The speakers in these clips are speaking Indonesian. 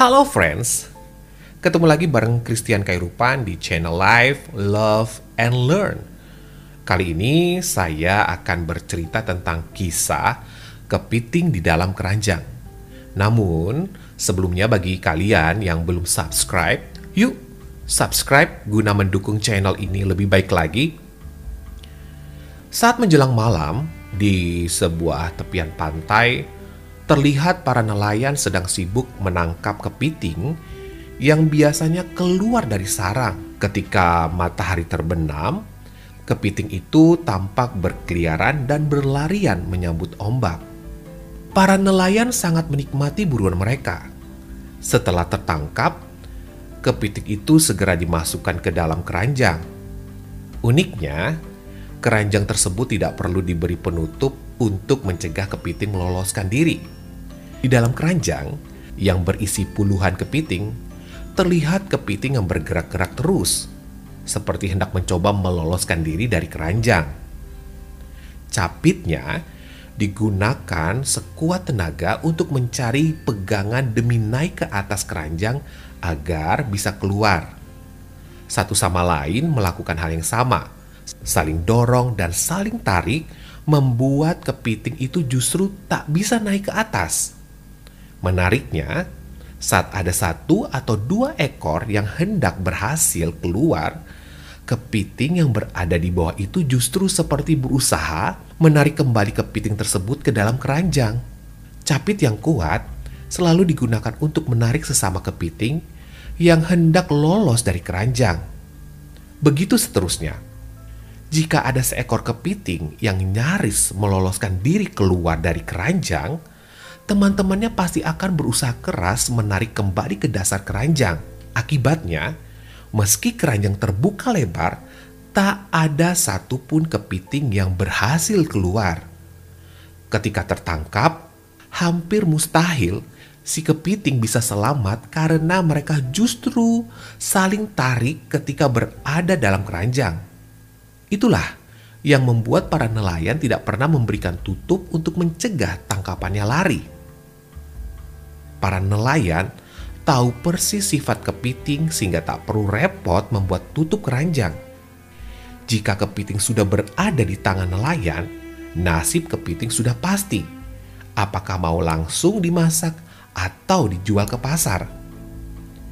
Halo friends, ketemu lagi bareng Christian Kairupan di channel Live, Love, and Learn. Kali ini saya akan bercerita tentang kisah kepiting di dalam keranjang. Namun, sebelumnya bagi kalian yang belum subscribe, yuk subscribe guna mendukung channel ini lebih baik lagi. Saat menjelang malam, di sebuah tepian pantai, terlihat para nelayan sedang sibuk menangkap kepiting yang biasanya keluar dari sarang. Ketika matahari terbenam, kepiting itu tampak berkeliaran dan berlarian menyambut ombak. Para nelayan sangat menikmati buruan mereka. Setelah tertangkap, kepiting itu segera dimasukkan ke dalam keranjang. Uniknya, keranjang tersebut tidak perlu diberi penutup untuk mencegah kepiting meloloskan diri. Di dalam keranjang yang berisi puluhan kepiting, terlihat kepiting yang bergerak-gerak terus, seperti hendak mencoba meloloskan diri dari keranjang. Capitnya digunakan sekuat tenaga untuk mencari pegangan demi naik ke atas keranjang agar bisa keluar. Satu sama lain melakukan hal yang sama, saling dorong dan saling tarik membuat kepiting itu justru tak bisa naik ke atas. Menariknya, saat ada satu atau dua ekor yang hendak berhasil keluar, kepiting yang berada di bawah itu justru seperti berusaha menarik kembali kepiting tersebut ke dalam keranjang. Capit yang kuat selalu digunakan untuk menarik sesama kepiting yang hendak lolos dari keranjang. Begitu seterusnya jika ada seekor kepiting yang nyaris meloloskan diri keluar dari keranjang, teman-temannya pasti akan berusaha keras menarik kembali ke dasar keranjang. Akibatnya, meski keranjang terbuka lebar, tak ada satupun kepiting yang berhasil keluar. Ketika tertangkap, hampir mustahil si kepiting bisa selamat karena mereka justru saling tarik ketika berada dalam keranjang. Itulah yang membuat para nelayan tidak pernah memberikan tutup untuk mencegah tangkapannya lari. Para nelayan tahu persis sifat kepiting sehingga tak perlu repot membuat tutup keranjang. Jika kepiting sudah berada di tangan nelayan, nasib kepiting sudah pasti. Apakah mau langsung dimasak atau dijual ke pasar?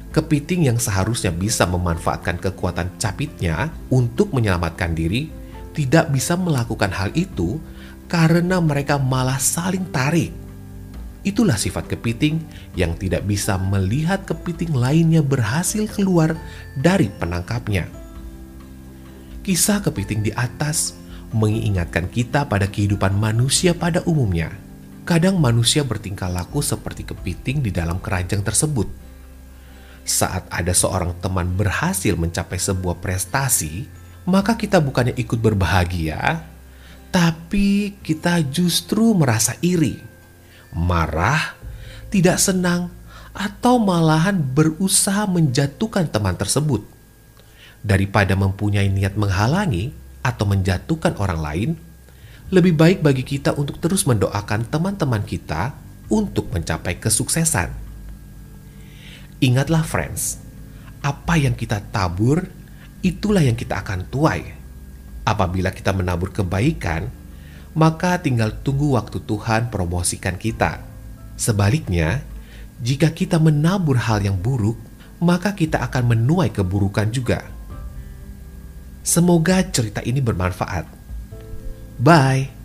kepiting yang seharusnya bisa memanfaatkan kekuatan capitnya untuk menyelamatkan diri tidak bisa melakukan hal itu karena mereka malah saling tarik. Itulah sifat kepiting yang tidak bisa melihat kepiting lainnya berhasil keluar dari penangkapnya. Kisah kepiting di atas mengingatkan kita pada kehidupan manusia pada umumnya. Kadang manusia bertingkah laku seperti kepiting di dalam keranjang tersebut saat ada seorang teman berhasil mencapai sebuah prestasi, maka kita bukannya ikut berbahagia, tapi kita justru merasa iri, marah, tidak senang, atau malahan berusaha menjatuhkan teman tersebut. Daripada mempunyai niat menghalangi atau menjatuhkan orang lain, lebih baik bagi kita untuk terus mendoakan teman-teman kita untuk mencapai kesuksesan. Ingatlah friends, apa yang kita tabur, itulah yang kita akan tuai. Apabila kita menabur kebaikan, maka tinggal tunggu waktu Tuhan promosikan kita. Sebaliknya, jika kita menabur hal yang buruk, maka kita akan menuai keburukan juga. Semoga cerita ini bermanfaat. Bye.